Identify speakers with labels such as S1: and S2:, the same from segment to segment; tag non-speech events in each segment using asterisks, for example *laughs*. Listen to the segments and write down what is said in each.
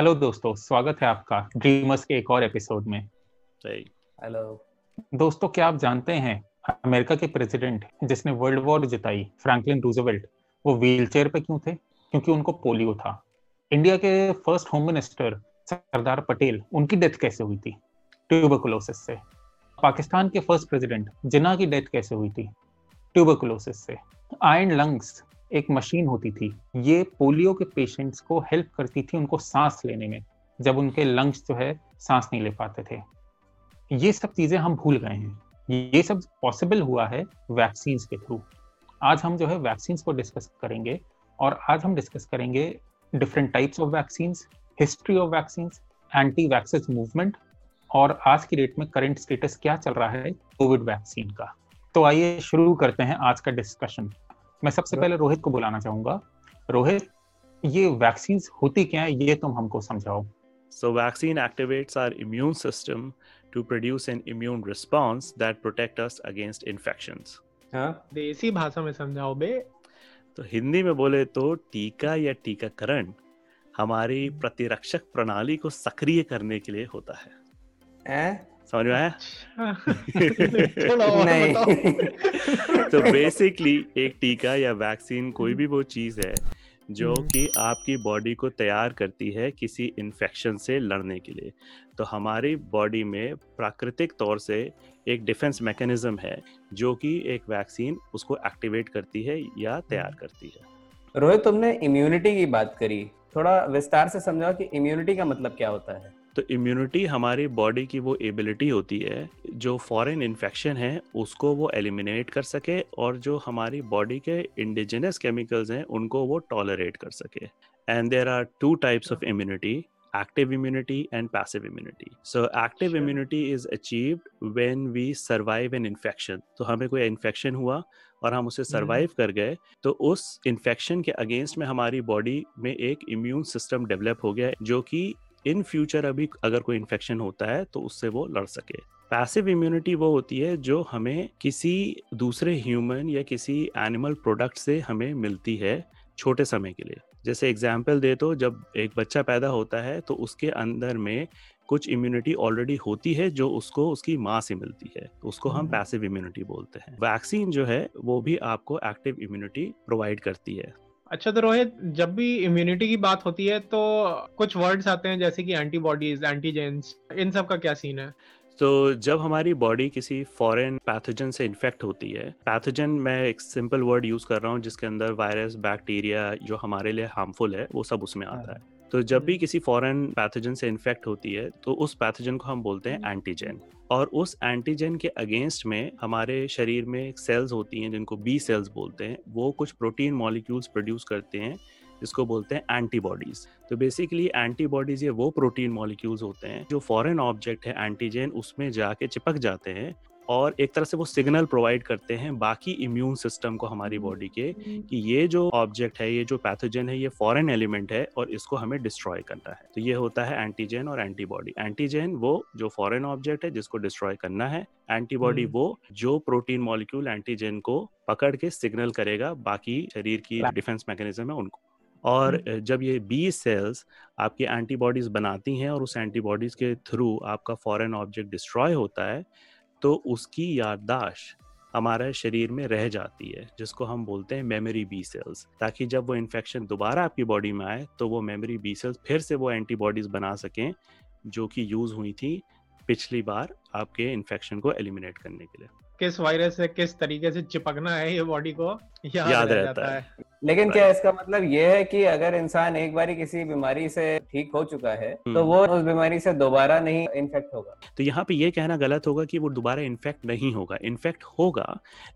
S1: Hello दोस्तों स्वागत है आपका ड्रीमर्स के एक और एपिसोड में।
S2: हेलो।
S1: दोस्तों क्या आप जानते हैं अमेरिका के प्रेसिडेंट जिसने वर्ल्ड वॉर जिताई फ्रैंकलिन रूजवेल्ट वो व्हीलचेयर पे क्यों थे? क्योंकि उनको पोलियो था। इंडिया के first home minister Sardar Patel उनकी डेथ कैसे हुई थी? ट्यूबरकुलोसिस से। पाकिस्तान के फ़र्स्ट प्रेसिडेंट जिना की डेथ कैसे हुई थी? ट्यूबरकुलोसिस से। आयन लंग्स एक मशीन होती थी, ये पोलियो के पेशेंट्स को हेल्प करती थी उनको सांस लेने में, जब उनके लंग्स जो है सांस नहीं ले पाते थे। ये सब चीज़ें हम भूल गए हैं। ये सब पॉसिबल हुआ है वैक्सीन के थ्रू। आज हम जो है वैक्सीन को डिस्कस करेंगे और आज हम डिस्कस करेंगे different types of vaccine history of vaccine anti vaccine movement और आज की डेट में करंट स्टेटस क्या चल रहा है कोविड वैक्सीन का। तो आइए शुरू करते हैं आज का डिस्कशन। मैं सबसे पहले रोहित को बुलाना चाहूँगा। रोहित ये वैक्सीन होती क्या है ये तुम हमको समझाओ।
S3: So vaccine activates our immune system to produce an immune response that protect us against infections.
S2: हाँ
S4: देसी भाषा में समझाओ बे।
S3: तो हिंदी में बोले तो टीका या टीकाकरण हमारी प्रतिरक्षक प्रणाली को सक्रिय करने के लिए होता है।
S2: हैं?
S3: समझ में आया?
S4: अच्छा।
S2: नहीं। *laughs*
S3: तो बेसिकली एक टीका या वैक्सीन कोई भी वो चीज़ है जो
S4: हम्म।
S3: कि आपकी बॉडी को तैयार करती है किसी इन्फेक्शन से लड़ने के लिए। तो हमारी बॉडी में प्राकृतिक तौर से एक डिफेंस मैकेनिज्म है जो कि एक वैक्सीन उसको एक्टिवेट करती है या तैयार करती है।
S2: रोहित तुमने इम्यूनिटी की बात करी। थोड़ा विस्तार से समझाओ कि इम्यूनिटी का मतलब क्या होता है।
S3: तो इम्यूनिटी हमारी बॉडी की वो एबिलिटी होती है जो फॉरेन इन्फेक्शन है उसको वो एलिमिनेट कर सके और जो हमारी बॉडी के इंडिजिनस केमिकल्स हैं उनको वो टॉलरेट कर सके। And there are two types of immunity active immunity and passive immunity. So active
S4: Sure.
S3: immunity is achieved when we survive an infection. तो हमें कोई इन्फेक्शन हुआ और हम उसे सरवाइव कर गए तो उस इन्फेक्शन के अगेंस्ट में हमारी बॉडी में एक इम्यून सिस्टम डेवलप हो गया जो कि इन फ्यूचर अभी अगर कोई इन्फेक्शन होता है तो उससे वो लड़ सके। पैसिव इम्यूनिटी वो होती है जो हमें किसी दूसरे ह्यूमन या किसी एनिमल प्रोडक्ट से हमें मिलती है छोटे समय के लिए। जैसे एग्ज़ाम्पल दे तो जब एक बच्चा पैदा होता है तो उसके अंदर में कुछ इम्यूनिटी ऑलरेडी होती है जो उसको उसकी माँ से मिलती है। उसको हम
S4: हम्म।
S3: पैसिव इम्यूनिटी बोलते हैं। वैक्सीन जो है वो भी आपको एक्टिव इम्यूनिटी प्रोवाइड करती है।
S4: अच्छा तो रोहित जब भी इम्यूनिटी की बात होती है तो कुछ वर्ड्स आते हैं जैसे कि एंटीबॉडीज एंटीजेंस इन सब का क्या सीन है?
S3: तो जब हमारी बॉडी किसी फॉरेन पैथोजन से इन्फेक्ट होती है पैथोजन मैं एक सिंपल वर्ड यूज़ कर रहा हूँ जिसके अंदर वायरस बैक्टीरिया जो हमारे लिए हार्मफुल है वो सब उसमें आता है। तो जब भी किसी फॉरेन पैथोजन से इन्फेक्ट होती है तो उस पैथोजन को हम बोलते हैं एंटीजन और उस एंटीजन के अगेंस्ट में हमारे शरीर में सेल्स होती हैं जिनको बी सेल्स बोलते हैं वो कुछ प्रोटीन मॉलिक्यूल्स प्रोड्यूस करते हैं जिसको बोलते हैं एंटीबॉडीज तो बेसिकली एंटीबॉडीज ये वो प्रोटीन मॉलिक्यूल्स होते हैं जो फॉरेन ऑब्जेक्ट है एंटीजन उसमें जाके चिपक जाते हैं और एक तरह से वो सिग्नल प्रोवाइड करते हैं बाकी इम्यून सिस्टम को हमारी बॉडी के कि ये जो ऑब्जेक्ट है ये जो पैथोजन है ये फॉरेन एलिमेंट है और इसको हमें डिस्ट्रॉय करना है तो ये होता है एंटीजन और एंटीबॉडी एंटीजन वो जो फॉरेन ऑब्जेक्ट है जिसको डिस्ट्रॉय करना है एंटीबॉडी
S4: हम्म।
S3: वो जो प्रोटीन मॉलिक्यूल एंटीजन को पकड़ के सिग्नल करेगा बाकी शरीर की डिफेंस मैकेनिज्म है उनको और
S4: हम्म।
S3: जब ये बी सेल्स आपकी एंटीबॉडीज बनाती हैं और उस एंटीबॉडीज के थ्रू आपका फॉरेन ऑब्जेक्ट डिस्ट्रॉय होता है तो उसकी याददाश्त हमारे शरीर में रह जाती है जिसको हम बोलते हैं मेमोरी बी सेल्स ताकि जब वो इन्फेक्शन दोबारा आपकी बॉडी में आए तो वो मेमोरी बी सेल्स फिर से वो एंटीबॉडीज बना सकें जो कि यूज़ हुई थी पिछली बार आपके इन्फेक्शन को एलिमिनेट करने के लिए।
S4: किस वायरस से किस तरीके से चिपकना है ये बॉडी को याद,
S3: याद
S4: रह
S3: रहता
S4: जाता
S3: है।
S4: है।
S2: लेकिन क्या इसका मतलब ये है कि अगर इंसान एक बार किसी बीमारी से ठीक हो चुका है तो
S3: हम्म।
S2: वो उस बीमारी से दोबारा नहीं इन्फेक्ट होगा।
S3: तो यहाँ पे ये कहना गलत होगा कि वो दोबारा इन्फेक्ट नहीं होगा। इन्फेक्ट होगा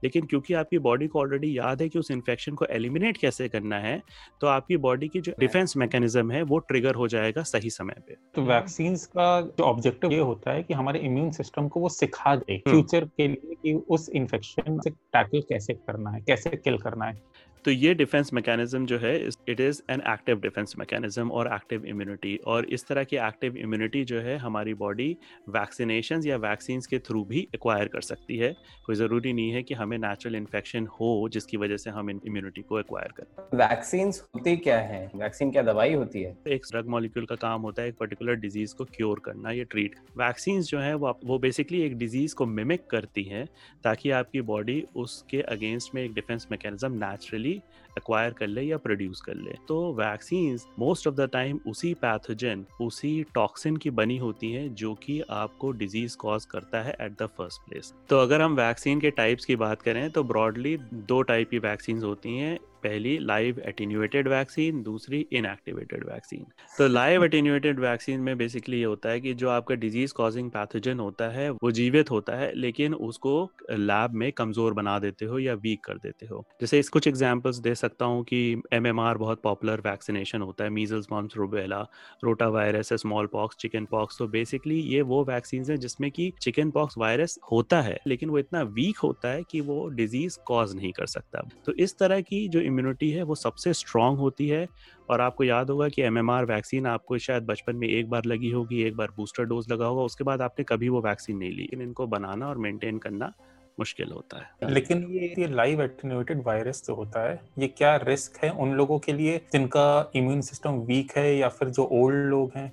S3: लेकिन क्योंकि आपकी बॉडी को ऑलरेडी याद है कि उस इन्फेक्शन को एलिमिनेट कैसे करना है तो आपकी बॉडी की जो डिफेंस मैकेनिज्म है वो ट्रिगर हो जाएगा सही समय पे।
S1: तो वैक्सीन का जो ऑब्जेक्टिव ये होता है कि हमारे इम्यून सिस्टम को वो सिखा दे
S3: हम्म।
S1: फ्यूचर के लिए कि उस इन्फेक्शन से टैकल कैसे करना है कैसे किल करना है।
S3: तो ये डिफेंस मैकेनिज्म जो है it is an active defense mechanism और एक्टिव इम्यूनिटी और इस तरह की एक्टिव इम्यूनिटी जो है हमारी बॉडी वैक्सीनेशन या वैक्सीन के थ्रू भी एक्वायर कर सकती है। कोई ज़रूरी नहीं है कि हमें नेचुरल इन्फेक्शन हो जिसकी वजह से हम इम्यूनिटी को एक्वायर करें
S2: वैक्सीन होती क्या है? वैक्सीन क्या दवाई होती है?
S3: एक ड्रग मॉलिक्यूल का काम होता है एक पर्टिकुलर डिज़ीज़ को क्योर करना या ट्रीट वैक्सीन जो है वो वो बेसिकली एक डिज़ीज़ को मिमिक करती है ताकि आपकी बॉडी उसके अगेंस्ट में एक डिफेंस मैकेनिज्म नेचुरली एक्वायर कर ले या प्रोड्यूस कर ले। तो vaccine most of the time उसी पैथोजन उसी टॉक्सिन की बनी होती है जो कि आपको डिज़ीज़ कॉज करता है एट द फ़र्स्ट प्लेस तो अगर हम वैक्सीन के टाइप्स की बात करें तो ब्रॉडली दो टाइप की वैक्सीन होती हैं। पहली लाइव एटीन्यूएटेड वैक्सीन दूसरी इनएक्टिवेटेड वैक्सीन तो लाइव एटीन्यूएटेड वैक्सीन में बेसिकली ये होता है कि जो आपका डिज़ीज़ कॉजिंग पैथोजन होता है वो जीवित होता है लेकिन उसको लैब में कमज़ोर बना देते हो या वीक कर देते हो। जैसे इस कुछ एग्जांपल्स दे सकता हूँ कि एम बहुत पॉपुलर वैक्सीनेशन होता है measles mumps rubella rotavirus smallpox chickenpox तो बेसिकली ये वो वैक्सीन है जिसमें कि चिकन पॉक्स वायरस होता है लेकिन वो इतना वीक होता है कि वो डिज़ीज़ कॉज नहीं कर सकता। तो इस तरह की जो इम्यूनिटी है, वो सबसे स्ट्रांग होती है। और आपको याद होगा कि एमएमआर वैक्सीन आपको शायद बचपन में एक बार लगी होगी, एक बार बूस्टर डोज लगा होगा, उसके बाद आपने कभी वो वैक्सीन नहीं ली। लेकिन इनको बनाना और मेंटेन करना मुश्किल होता है।
S1: लेकिन ये ये लाइव एटेन्यूएटेड वायरस जो होता है, ये क्या रिस्क है उन लोगों के लिए जिनका इम्यून सिस्टम वीक है या फिर जो ओल्ड लोग हैं?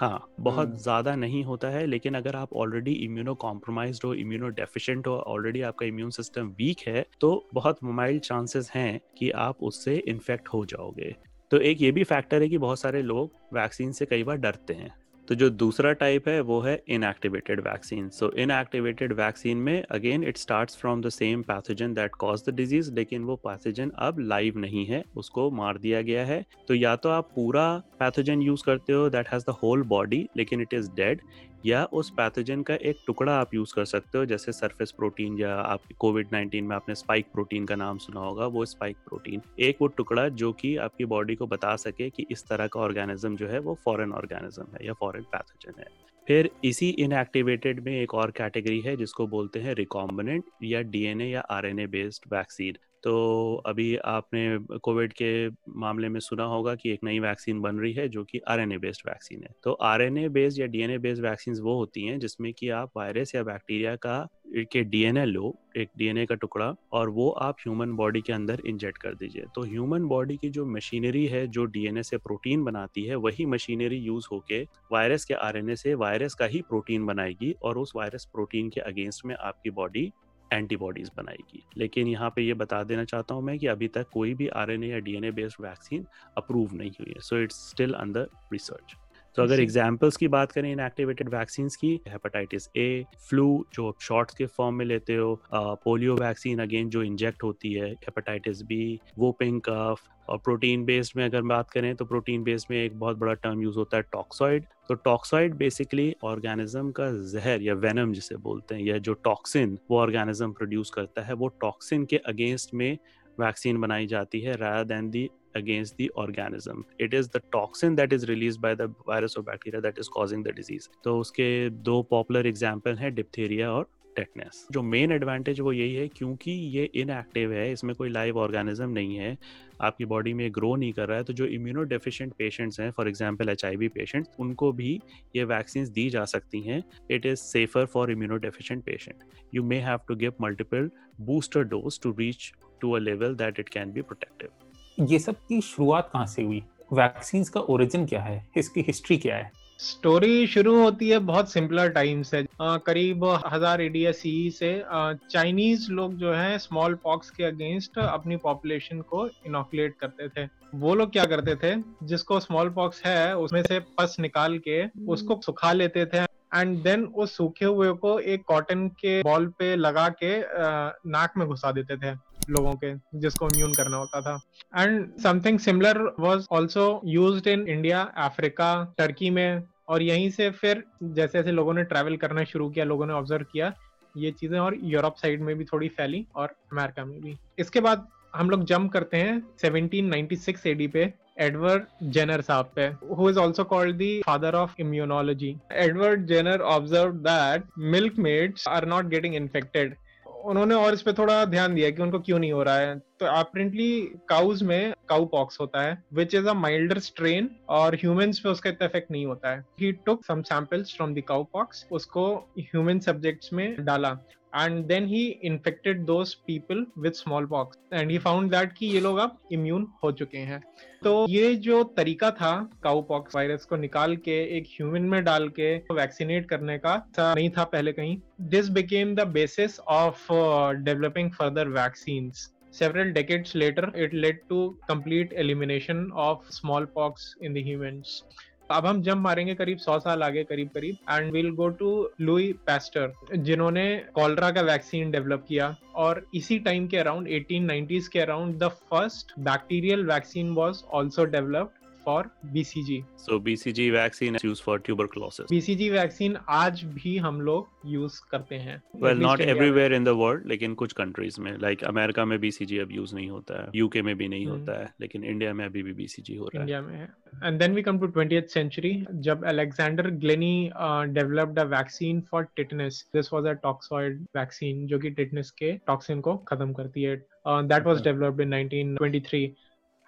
S3: हाँ बहुत ज़्यादा नहीं होता है लेकिन अगर आप ऑलरेडी इम्यूनो कॉम्प्रोमाइज हो इम्यूनो डेफिशिएंट हो ऑलरेडी आपका इम्यून सिस्टम वीक है तो बहुत माइल्ड चांसेस हैं कि आप उससे इन्फेक्ट हो जाओगे। तो एक ये भी फैक्टर है कि बहुत सारे लोग वैक्सीन से कई बार डरते हैं। तो जो दूसरा टाइप है, वो है inactivated vaccine so inactivated vaccine में again it starts from the same pathogen that cause the disease लेकिन वो पैथोजन अब लाइव नहीं है, उसको मार दिया गया है। तो या तो आप पूरा पैथोजन यूज़ करते हो that has the whole body लेकिन इट इज़ डेड या उस पैथोजन का एक टुकड़ा आप यूज़ कर सकते हो, जैसे सरफेस प्रोटीन या आप कोविड नाइन्टीन में आपने स्पाइक प्रोटीन का नाम सुना होगा, वो स्पाइक प्रोटीन एक वो टुकड़ा जो कि आपकी बॉडी को बता सके कि इस तरह का ऑर्गेनिज्म जो है, वो फॉरेन ऑर्गेनिज्म है या फॉरेन पैथोजन है। फिर इसी इनएक्टिवेटेड में एक और कैटेगरी है, जिसको बोलते हैं रिकॉम्बिनेंट या डीएनए या आरएनए बेस्ड वैक्सीन तो अभी आपने कोविड के मामले में सुना होगा कि एक नई वैक्सीन बन रही है, जो कि आरएनए बेस्ड वैक्सीन है। तो आरएनए बेस्ड या डीएनए बेस्ड वैक्सीन वो होती हैं, जिसमें कि आप वायरस या बैक्टीरिया का, के डीएनए लो, एक डीएनए का टुकड़ा, और वो आप ह्यूमन बॉडी के अंदर इंजेक्ट कर दीजिए। तो ह्यूमन बॉडी की जो मशीनरी है, जो डीएनए से प्रोटीन बनाती है, वही मशीनरी यूज़ होके वायरस के आरएनए से वायरस का ही प्रोटीन बनाएगी, और उस वायरस प्रोटीन के अगेंस्ट में आपकी बॉडी एंटीबॉडीज बनाएगी। लेकिन यहाँ पे ये बता देना चाहता हूँ मैं कि अभी तक कोई भी आरएनए या डीएनए बेस्ड वैक्सीन अप्रूव नहीं हुई है। So it's still under research. तो अगर एग्जाम्पल्स की बात करें इन एक्टिवेटेड वैक्सीन की हेपेटाइटिस ए फ्लू जो शॉर्ट्स के फॉर्म में लेते हो पोलियो वैक्सीन अगेन जो इंजेक्ट होती है हेपेटाइटिस बी वोपिंग कफ और प्रोटीन बेस्ड में अगर बात करें तो प्रोटीन बेस्ड में एक बहुत बड़ा टर्म यूज़ होता है टॉक्सॉइड तो टॉक्सॉइड बेसिकली ऑर्गेनिज्म का जहर या वेनम जिसे बोलते हैं या जो टॉक्सिन वो ऑर्गेनिज्म प्रोड्यूस करता है वो टॉक्सिन के अगेंस्ट में वैक्सीन बनाई जाती है rather than the against the organism. It is the toxin that is released by the virus or bacteria that is causing the disease. तो उसके दो पॉपुलर एग्ज़ाम्पल हैं डिप्थीरिया और टेटनेस जो मेन एडवांटेज वो यही है, क्योंकि ये इनएक्टिव है, इसमें कोई लाइव ऑर्गेनिज्म नहीं है, आपकी बॉडी में ग्रो नहीं कर रहा है तो जो इम्यूनो डेफिशिएंट पेशेंट्स हैं फॉर एग्जांपल एच पेशेंट्स उनको भी ये वैक्सीन दी जा सकती हैं. It is safer for immuno deficient patient you may have to give multiple booster dose to reach to a level that it can be protective
S1: ये सब की शुरुआत कहाँ से हुई? वैक्सीन का ओरिजिन क्या है? इसकी हिस्ट्री क्या है?
S4: स्टोरी शुरू होती है बहुत सिंपलर टाइम से। आ, करीब हज़ार एडीएस सी से चाइनीज़ लोग जो है स्मॉल पॉक्स के अगेंस्ट अपनी पॉपुलेशन को इनोकुलेट करते थे। वो लोग क्या करते थे? जिसको स्मॉल पॉक्स है उसमें से पस निकाल के उसको सुखा लेते थे। एंड देन उस सूखे हुए को एक कॉटन के बॉल पे लगा के नाक में घुसा देते थे लोगों के, जिसको इम्यून करना होता था। And something similar was also used in India Africa Turkey में। और यहीं से फिर जैसे जैसे लोगों ने ट्रैवल करना शुरू किया, लोगों ने ऑब्ज़र्व किया, ये चीज़ें और यूरोप साइड में भी थोड़ी फैली और अमेरिका में भी। इसके बाद हम लोग जंप करते हैं 1796 एडी पे। एडवर्ड जेनर साहब पे who is also called the father of immunology Edward Jenner observe that milkmaids are not getting infected उन्होंने और इस पे थोड़ा ध्यान दिया कि उनको क्यों नहीं हो रहा है। तो अपेरेंटली काउज में काउ पॉक्स होता है which is a milder strain और ह्यूमंस पे उसका इतना इफ़ेक्ट नहीं होता है। He took some samples from the cowpox उसको ह्यूमन सब्जेक्ट्स में डाला। And then he infected those people with smallpox and he found that कि ये लोग अब immune हो चुके हैं तो ये जो तरीका था काउ पॉक्स वायरस को निकाल के एक ह्यूमन में डाल के वैक्सीनेट करने का नहीं था पहले कहीं this became the basis of developing further vaccine Several decades later, it led to complete elimination of smallpox in the humans. अब हम जम मारेंगे करीब सौ साल आगे, करीब करीब and will go to Louis Pasteur जिन्होंने कॉलरा का वैक्सीन डेवलप किया। और इसी टाइम के अराउंड 1890s के around the first bacterial vaccine was also developed for BCG.
S3: So BCG vaccine is used for tuberculosis.
S4: BCG vaccine आज भी हम लोग यूज़ करते हैं।
S3: Well not everywhere in the world लेकिन कुछ कंट्रीज़ में। लाइक like अमेरिका में BCG अब यूज़ नहीं होता है। यूके में भी नहीं hmm. होता है। लेकिन इंडिया में अभी भी BCG हो रहा है.
S4: इंडिया में है। And then we come to 20th century जब Alexander Glenny developed a vaccine for tetanus this was a toxoid vaccine जो कि टिटनेस के टॉक्सिन को खत्म करती है। That was developed in 1923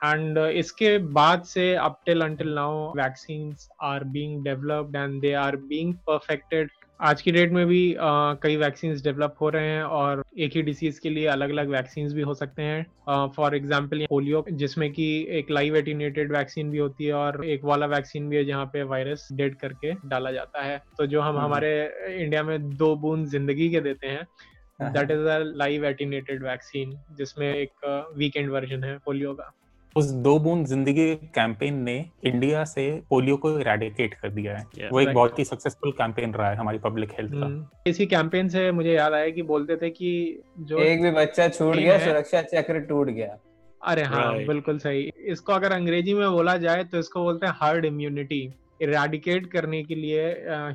S4: and uh, इसके बाद से up till until now vaccine are being developed and they are being perfected आज की डेट में भी uh, कई वैक्सीन डेवलप हो रहे हैं और एक ही डिसीज के लिए अलग अलग वैक्सीन भी हो सकते हैं। फॉर एग्ज़ाम्पल पोलियो जिसमें कि एक लाइव एटिनेटेड वैक्सीन भी होती है और एक वाला वैक्सीन भी है जहाँ पे वायरस डेड करके डाला जाता है। तो जो हम हम्म। हमारे इंडिया में दो बूंद ज़िंदगी के देते हैं that is a live attenuated vaccine जिसमें एक वीकेंड uh, वर्जन है पोलियो का।
S1: उस दो बूंद ज़िंदगी कैंपेन ने इंडिया से पोलियो को इरेडिकेट कर दिया है। Yeah, वो एक बहुत ही सक्सेसफुल कैंपेन रहा है हमारी पब्लिक हेल्थ का। hmm.
S4: इसी कैंपेन से मुझे याद आया कि बोलते थे कि
S2: जो एक भी बच्चा छूट गया सुरक्षा चक्र टूट गया।
S4: अरे हाँ right. बिल्कुल सही। इसको अगर अंग्रेज़ी में बोला जाए तो इसको बोलते हैं हार्ड इम्यूनिटी इराडिकेट करने के लिए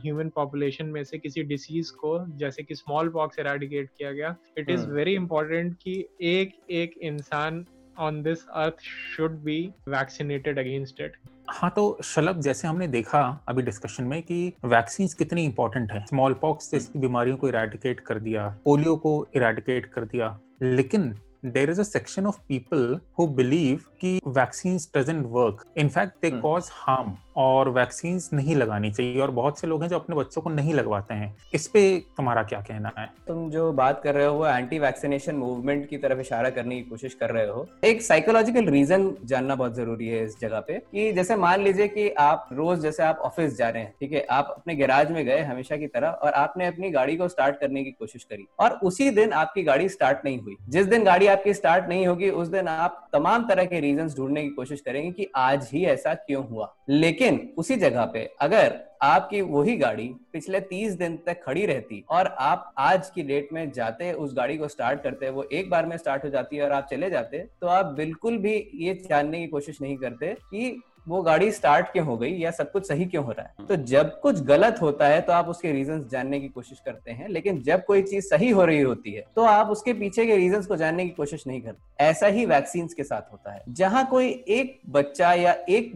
S4: ह्यूमन uh, पॉपुलेशन में से किसी डिसीज को जैसे कि स्मॉल पॉक्स इराडिकेट किया गया इट इज़ वेरी इंपॉर्टेंट कि एक एक इंसान on this earth should be vaccinated against it
S1: हाँ तो शलभ जैसे हमने देखा अभी डिस्कशन में कि वैक्सीन कितनी इंपॉर्टेंट है। स्मॉल पॉक्स जैसी बीमारियों को इराडिकेट कर दिया पोलियो को इराडिकेट कर दिया। लेकिन there is a section of people who believe की vaccine doesn't work in fact they cause harm और वैक्सीन नहीं लगानी चाहिए और बहुत से लोग हैं जो अपने बच्चों को नहीं लगवाते हैं। इस पे तुम्हारा क्या कहना है?
S2: तुम जो बात कर रहे हो एंटी वैक्सीनेशन मूवमेंट की तरफ़ इशारा करने की कोशिश कर रहे हो, एक साइकोलॉजिकल रीजन जानना बहुत ज़रूरी है इस जगह पे कि जैसे मान लीजिए कि आप रोज जैसे आप ऑफ़िस जा रहे हैं, ठीक है, आप अपने गैराज में गए हमेशा की तरह और आपने अपनी गाड़ी को स्टार्ट करने की कोशिश करी और उसी दिन आपकी गाड़ी स्टार्ट नहीं हुई। जिस दिन गाड़ी आपकी स्टार्ट नहीं होगी, उस दिन आप तमाम तरह के रीजन ढूँढने की कोशिश करेंगे कि आज ही ऐसा क्यों हुआ। लेकिन उसी जगह पे अगर आपकी वही गाड़ी पिछले तीस दिन तक खड़ी रहती और आप आज की डेट में जाते, उस गाड़ी को स्टार्ट करते, वो एक बार में स्टार्ट हो जाती है और आप चले जाते तो आप बिल्कुल भी ये जानने की कोशिश नहीं करते कि वो गाड़ी स्टार्ट क्यों हो गई या सब कुछ सही क्यों हो रहा है? तो जब कुछ गलत होता है तो आप उसके रीजंस जानने की कोशिश करते हैं लेकिन जब कोई चीज़ सही हो रही होती है तो आप उसके पीछे के रीजंस को जानने की कोशिश नहीं करते। ऐसा ही वैक्सीन के साथ होता है। जहाँ कोई एक बच्चा या एक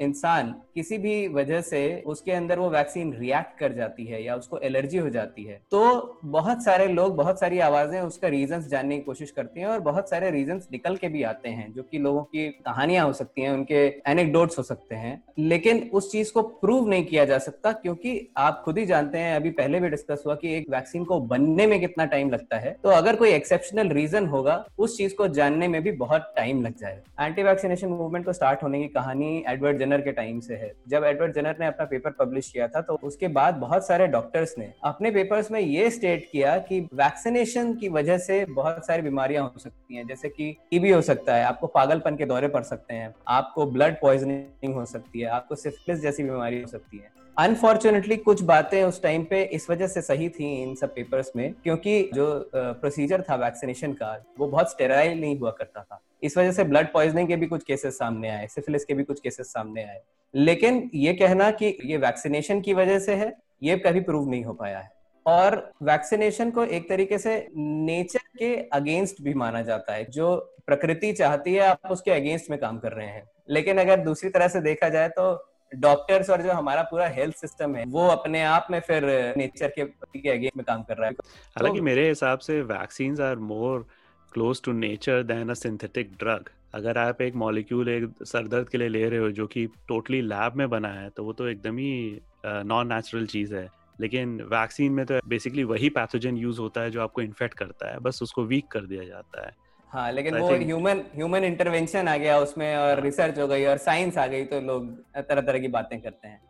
S2: इंसान किसी भी वजह से उसके अंदर वो वैक्सीन रिएक्ट कर जाती है या उसको एलर्जी हो जाती है तो बहुत सारे लोग बहुत सारी आवाज़ें उसका रीजन जानने की कोशिश करती हैं और बहुत सारे रीजन निकल के भी आते हैं जो कि लोगों की कहानियाँ हो सकती हैं उनके एनेक्डोट्स हो सकते हैं, लेकिन उस चीज़ को प्रूव नहीं किया जा सकता क्योंकि आप खुद ही जानते हैं, अभी पहले भी डिस्कस हुआ कि एक वैक्सीन को बनने में कितना टाइम लगता है। तो अगर कोई एक्सेप्शनल रीजन होगा, उस चीज़ को जानने में भी बहुत टाइम लग जाएगा। एंटी वैक्सीनेशन मूवमेंट को स्टार्ट होने की कहानी एडवर्ड जनर के टाइम से है। है जब एडवर्ड जनर ने अपना पेपर पब्लिश किया था तो उसके बाद बहुत सारे डॉक्टर्स ने अपने पेपर्स में ये स्टेट किया कि वैक्सीनेशन की वजह से बहुत सारी बीमारियाँ हो सकती हैं, जैसे कि टीबी हो सकता है, आपको पागलपन के दौरे पड़ सकते हैं, आपको ब्लड पॉइजनिंग हो सकती है, आपको सिफिलिस जैसी बीमारी हो सकती है। अनफॉर्चुनेटली कुछ बातें उस टाइम पे इस वजह से सही थी इन सब पेपर्स में, क्योंकि जो प्रोसीजर था वैक्सीनेशन का, वो बहुत स्टेराइल नहीं हुआ करता था। इस वजह से ब्लड पॉइजनिंग के भी कुछ केसेस सामने आए सिफिलिस के भी कुछ केसेस सामने आए। लेकिन ये कहना कि ये वैक्सीनेशन की वजह से है, ये कभी प्रूव नहीं हो पाया है। और वैक्सीनेशन को एक तरीके से नेचर के अगेंस्ट भी माना जाता है, जो प्रकृति चाहती है, आप उसके अगेंस्ट में काम कर रहे हैं। लेकिन अगर दूसरी तरह से देखा जाए तो डॉक्टर्स और जो हमारा पूरा हेल्थ सिस्टम है वो अपने आप में फिर नेचर के के अगेंस्ट में काम कर रहा है।
S3: हालाँकि तो, मेरे हिसाब से vaccine are more close to nature than a synthetic drug अगर आप एक मॉलिक्यूल एक सरदर्द के लिए ले रहे हो जो कि टोटली लैब में बना है तो वो तो एकदम ही नॉन नेचुरल चीज़ है। लेकिन वैक्सीन में तो बेसिकली वही पैथोजन यूज़ होता है जो आपको इन्फेक्ट करता है बस उसको वीक कर दिया जाता है।
S2: हाँ लेकिन so वो ह्यूमन ह्यूमन इंटरवेंशन आ गया उसमें और रिसर्च हो गई और साइंस आ गई तो लोग तरह तरह की बातें करते हैं।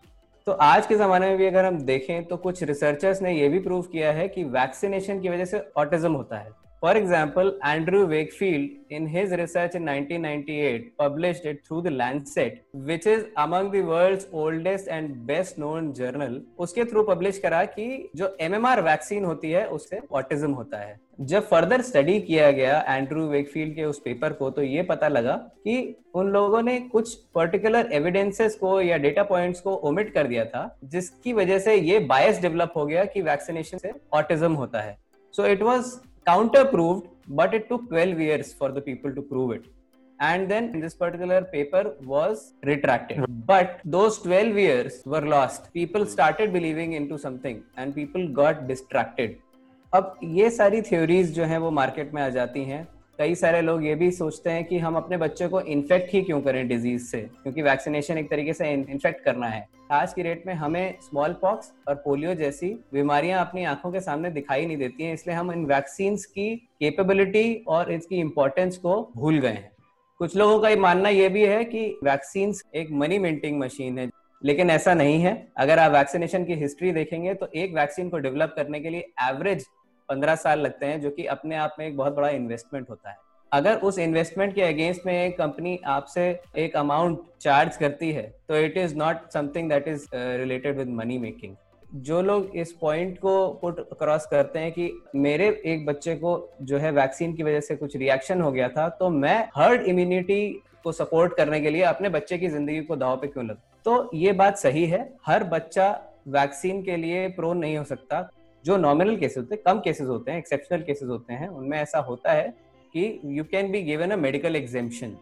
S2: तो आज के जमाने में भी अगर हम देखें तो कुछ रिसर्चर्स ने ये भी प्रूव किया है कि वैक्सीनेशन की वजह से ऑटिज्म होता है। For example, Andrew Wakefield, in his research in 1998, published it through the Lancet, which is among the world's oldest and best known journal. उसके थ्रू पब्लिश करा कि जो MMR वैक्सीन होती है उससे ऑटिज्म होता है जब फर्दर स्टडी किया गया एंड्रू वेकफील्ड के उस पेपर को तो ये पता लगा कि उन लोगों ने कुछ पर्टिकुलर एविडेंसेस को या डेटा पॉइंट्स को ओमिट कर दिया था जिसकी वजह से ये बायस डेवलप हो गया कि वैक्सीनेशन से ऑटिज्म होता है so it was counter proved but it took 12 years for the people to prove it and then this particular paper was retracted but those 12 years were lost people started believing into something and people got distracted अब ये सारी theories जो है वो market में आ जाती हैं कई सारे लोग ये भी सोचते हैं कि हम अपने बच्चों को इन्फेक्ट ही क्यों करें डिज़ीज़ से? क्योंकि वैक्सीनेशन एक तरीके से इन्फेक्ट करना है। आज की डेट में हमें स्मॉल पॉक्स और पोलियो जैसी बीमारियाँ अपनी आँखों के सामने दिखाई नहीं देती हैं, इसलिए हम इन वैक्सीन की केपेबिलिटी और इसकी इम्पोर्टेंस को भूल गए हैं। कुछ लोगों का ये मानना ये भी है कि वैक्सीन एक मनी मिंटिंग मशीन है, लेकिन ऐसा नहीं है। अगर आप वैक्सीनेशन की हिस्ट्री देखेंगे तो एक वैक्सीन को डेवलप करने के लिए एवरेज पंद्रह साल लगते हैं, जो कि अपने आप में एक बहुत बड़ा इन्वेस्टमेंट होता है। अगर उस इन्वेस्टमेंट के अगेंस्ट में कंपनी आपसे एक अमाउंट चार्ज करती है तो it is not something that is related with money making जो लोग इस पॉइंट को पुट क्रॉस करते हैं कि मेरे एक बच्चे को जो है वैक्सीन की वजह से कुछ रिएक्शन हो गया था तो मैं हर्ड इम्यूनिटी को सपोर्ट करने के लिए अपने बच्चे की ज़िंदगी को दाव पे क्यों लग? तो ये बात सही है। हर बच्चा वैक्सीन के लिए प्रोन नहीं हो सकता। जो नॉमिनल केसेस होते हैं कम केसेस होते हैं एक्सेप्शनल केसेस होते हैं उनमें ऐसा होता है कि you can be given a medical exemption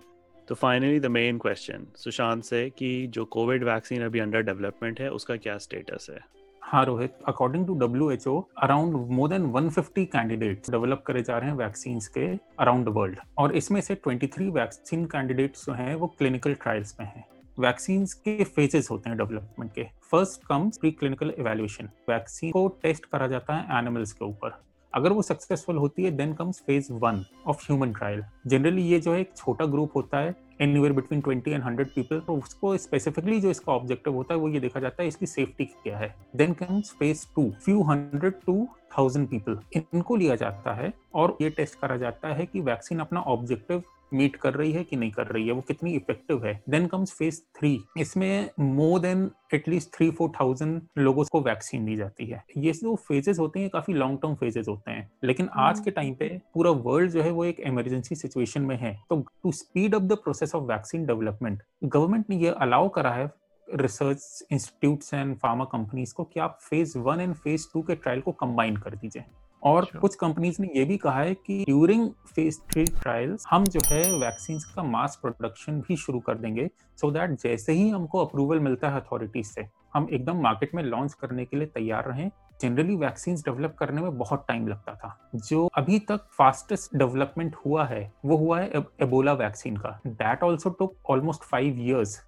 S3: तो finally the main question Sushant से कि जो कोविड वैक्सीन अभी अंडर डेवलपमेंट है उसका क्या स्टेटस है?
S1: हाँ Rohit according to W H O around more than 150 candidates develop करे जा रहे हैं वैक्सीन के अराउंड द वर्ल्ड और इसमें से 23 वैक्सीन कैंडिडेट्स जो हैं वो क्लिनिकल ट्रायल्स में हैं। वैक्सीन के फेजेस होते हैं डेवलपमेंट के। First comes pre clinical evaluation vaccine को टेस्ट करा जाता है एनिमल्स के ऊपर। अगर वो सक्सेसफुल होती है then comes phase one of human trial generally ये जो है एक छोटा ग्रुप होता है anywhere between twenty and hundred people तो उसको स्पेसिफिकली जो इसका ऑब्जेक्टिव होता है, वो ये देखा जाता है, इसकी सेफ्टी क्या है। Then comes phase two few hundred to thousand people इनको लिया जाता है और ये टेस्ट करा जाता है कि वैक्सीन अपना ऑब्जेक्टिव मीट कर रही है कि नहीं कर रही है वो कितनी इफ़ेक्टिव है? देन कम्स फ़ेज़ थ्री इसमें more than at least three four thousand लोगों को वैक्सीन दी जाती है। ये जो फेजेस होते हैं काफ़ी लॉन्ग टर्म फेजेस होते हैं। लेकिन आज के टाइम पे पूरा वर्ल्ड जो है वो एक इमरजेंसी सिचुएशन में है। तो to speed up the process of vaccine development government ने ये अलाउ करा है research institutes and pharma companies को कि आप phase one and phase two के ट्रायल को कंबाइन कर दीजिए। और अच्छा। कुछ कंपनीज़ ने ये भी कहा है कि ड्यूरिंग फ़ेज़ थ्री ट्रायल्स हम जो है वैक्सीन का मास प्रोडक्शन भी शुरू कर देंगे सो so दैट जैसे ही हमको अप्रूवल मिलता है अथॉरिटीज से हम एकदम मार्केट में लॉन्च करने के लिए तैयार रहें। जनरली वैक्सीन डेवलप करने में बहुत टाइम लगता था। जो अभी तक फास्टेस्ट डेवलपमेंट हुआ है वो हुआ है एबोला वैक्सीन का। That also took almost five years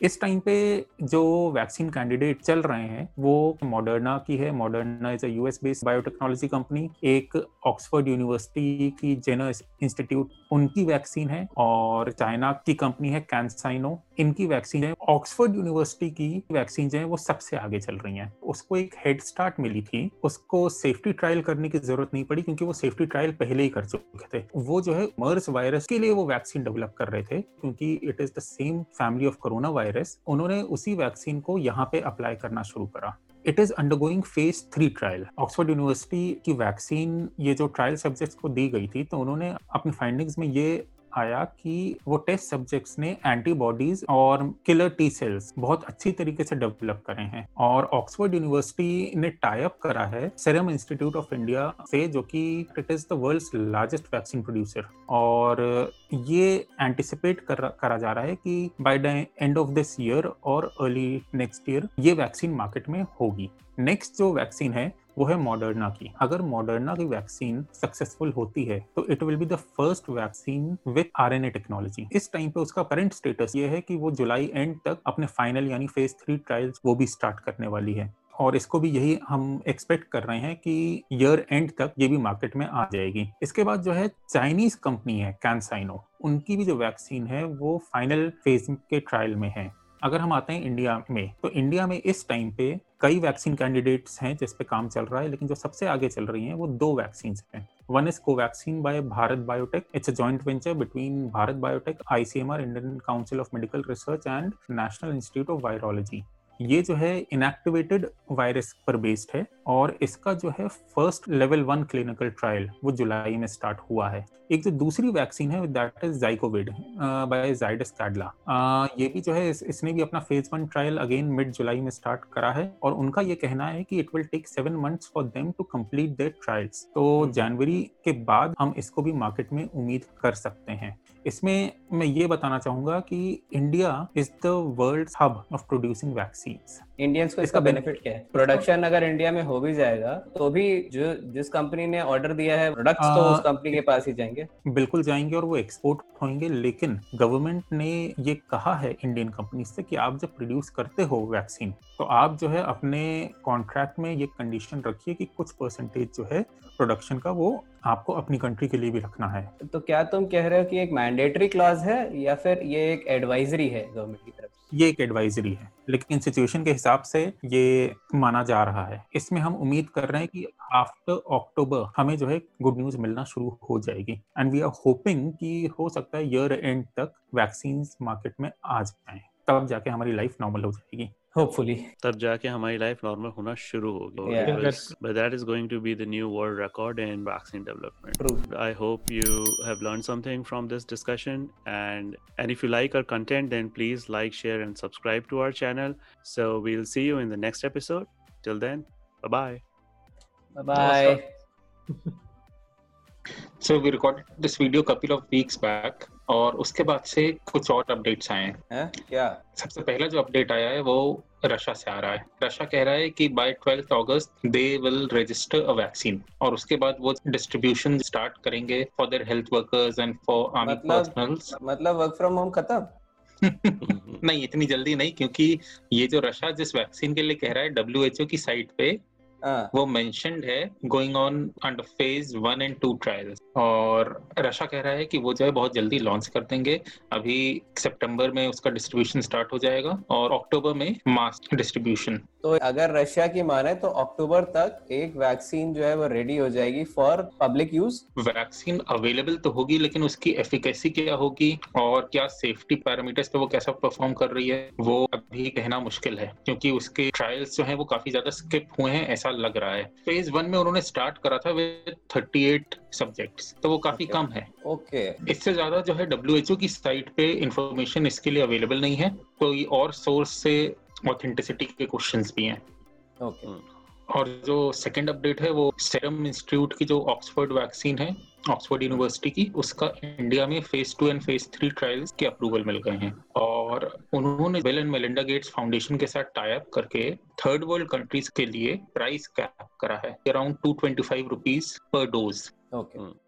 S1: इस टाइम पे जो वैक्सीन कैंडिडेट चल रहे हैं, वो मॉडर्ना की है। Moderna is a US based biotechnology company एक ऑक्सफोर्ड यूनिवर्सिटी की जेनो इंस्टीट्यूट उनकी वैक्सीन है और चाइना की कंपनी है कैंसाइनो इनकी वैक्सीन है। ऑक्सफोर्ड यूनिवर्सिटी की वैक्सीन जो है, वो सबसे आगे चल रही है। उसको एक हेड स्टार्ट मिली थी। उसको सेफ्टी ट्रायल करने की ज़रूरत नहीं पड़ी क्योंकि वो सेफ्टी ट्रायल पहले ही कर चुके थे। वो जो है मर्स वायरस के लिए वो वैक्सीन डेवलप कर रहे थे क्योंकि it is the same family of corona virus उन्होंने उसी वैक्सीन को यहाँ पे अप्लाई करना शुरू करा। It is undergoing phase three trial Oxford University की वैक्सीन ये जो ट्रायल सब्जेक्ट्स को दी गई थी तो उन्होंने अपनी फाइंडिंग्स में ये आया कि वो टेस्ट सब्जेक्ट्स ने एंटीबॉडीज और किलर टी सेल्स बहुत अच्छी तरीके से डेवलप करे हैं। और ऑक्सफोर्ड यूनिवर्सिटी ने टाइप करा है सेरम इंस्टीट्यूट ऑफ़ इंडिया से जो कि it is the world's largest vaccine producer और ये एंटिसिपेट कर, करा जा रहा है कि by the end of this year और अर्ली नेक्स्ट ईयर ये वैक्सीन मार्केट में होगी। नेक्स्ट जो वैक्सीन है वो है मॉडर्ना की। अगर मॉडर्ना की वैक्सीन सक्सेसफुल होती है तो it will be the first vaccine with RNA technology इस टाइम पे उसका करंट स्टेटस ये है कि वो जुलाई एंड तक अपने फाइनल यानी फ़ेज़ थ्री ट्रायल्स वो भी स्टार्ट करने वाली है। और इसको भी यही हम एक्सपेक्ट कर रहे हैं कि ईयर एंड तक ये भी मार्केट में आ जाएगी। इसके बाद जो है चाइनीज़ कंपनी है कैंसाइनो उनकी भी जो वैक्सीन है, वो फाइनल फ़ेज़ के ट्रायल में है। अगर हम आते हैं इंडिया में तो इंडिया में इस टाइम पे कई वैक्सीन कैंडिडेट्स हैं जिस पे काम चल रहा है, लेकिन जो सबसे आगे चल रही हैं वो दो वैक्सीन हैं। One is Covaxin by Bharat Biotech it's a joint venture between Bharat Biotech ICMR Indian Council of Medical Research and National Institute of Virology ये जो है इनएक्टिवेटेड वायरस पर बेस्ड है और इसका जो है first level one clinical trial वो जुलाई में स्टार्ट हुआ है। एक जो दूसरी वैक्सीन है that is ZyCovid by Zydus Cadila ये भी जो है इस, इसने भी अपना phase one trial again mid जुलाई में स्टार्ट करा है और उनका ये कहना है कि it will take seven months for them to complete their trials तो जनवरी के बाद हम इसको भी मार्केट में उम्मीद कर सकते हैं। इसमें मैं ये बताना चाहूँगा कि India is the world hub of producing vaccine
S2: Indians को इसका बेनिफिट क्या है? प्रोडक्शन अगर इंडिया में हो भी जाएगा तो भी जो जिस कंपनी ने ऑर्डर दिया है प्रोडक्ट्स तो उस कंपनी के पास ही जाएँगे।
S1: बिल्कुल जाएँगे और वो एक्सपोर्ट होंगे लेकिन गवर्नमेंट ने ये कहा है इंडियन कंपनी से कि आप जब प्रोड्यूस करते हो वैक्सीन तो आप जो है अपने कॉन्ट्रैक्ट में ये कंडीशन रखिए कि कुछ परसेंटेज जो है प्रोडक्शन का वो आपको अपनी कंट्री के लिए भी रखना है।
S2: तो क्या तुम कह रहे हो कि एक मैंडेटरी क्लॉज है या फिर ये एक एडवाइजरी है गवर्नमेंट की तरफ़
S1: ये एक एडवाइजरी है, लेकिन सिचुएशन के हिसाब से ये माना जा रहा है। इसमें हम उम्मीद कर रहे हैं कि आफ्टर अक्टूबर हमें जो है गुड न्यूज़ मिलना शुरू हो जाएगी। एंड वी आर होपिंग कि हो सकता है ईयर एंड तक वैक्सीन मार्केट में आ जाए, तब जाके हमारी लाइफ नॉर्मल हो जाएगी।
S2: hopefully
S3: तब जाके हमारी लाइफ नॉर्मल होना शुरू होगी yeah. because, but that is going to be the new world record in vaccine development
S2: True.
S3: i hope you have learned something from this discussion and and if you like our content then please like share and subscribe to our channel so we'll see you in the next episode till then bye bye
S2: bye bye *laughs*
S1: so we recorded this video a couple of weeks back और उसके बाद से कुछ और updates आए
S2: हैं। क्या?
S1: सबसे पहला जो अपडेट आया है वो रशिया से आ रहा है। रशिया कह रहा है कि by twelfth August they will register a vaccine और उसके बाद वो डिस्ट्रीब्यूशन स्टार्ट करेंगे for their health workers and for army personnels
S2: मतलब वर्क फ्रॉम होम खत्म? *laughs*
S1: नहीं इतनी जल्दी नहीं क्योंकि ये जो रशिया जिस वैक्सीन के लिए कह रहा है WHO की साइट पे। वो मेंशनड है going on under phase one and two trials और रशा कह रहा है कि वो जो है बहुत जल्दी लॉन्च कर देंगे। अभी सितंबर में उसका डिस्ट्रीब्यूशन स्टार्ट हो जाएगा और अक्टूबर में मास डिस्ट्रीब्यूशन
S2: तो अगर रशिया की माने तो अक्टूबर तक एक वैक्सीन जो है वो रेडी हो जाएगी for public use
S1: vaccine available तो होगी लेकिन उसकी एफिकेसी क्या होगी और क्या सेफ्टी पैरामीटर्स पे वो कैसा परफॉर्म कर रही है वो अभी कहना मुश्किल है। क्योंकि उसके ट्रायल्स जो है वो काफ़ी ज़्यादा स्किप हुए हैं ऐसा लग रहा है फ़ेज़ वन में उन्होंने स्टार्ट करा था विद थर्टी एट सब्जेक्ट्स तो वो काफ़ी okay. कम है
S2: ओके
S1: okay. इससे ज़्यादा जो है डब्ल्यू की साइट पे इंफॉर्मेशन इसके लिए अवेलेबल नहीं है तो ये और सोर्स से ऑथेंटिसिटी के क्वेश्चन भी हैं
S2: ओके okay.
S1: और जो सेकेंड अपडेट है वो सेरम इंस्टीट्यूट की जो ऑक्सफोर्ड वैक्सीन है ऑक्सफोर्ड यूनिवर्सिटी की उसका इंडिया में phase two and phase three trials के अप्रूवल मिल गए हैं। और उन्होंने Bill and Melinda Gates Foundation के साथ टाइप अप करके थर्ड वर्ल्ड कंट्रीज़ के लिए प्राइस कैप करा है। Around two twenty five rupees per dose
S2: okay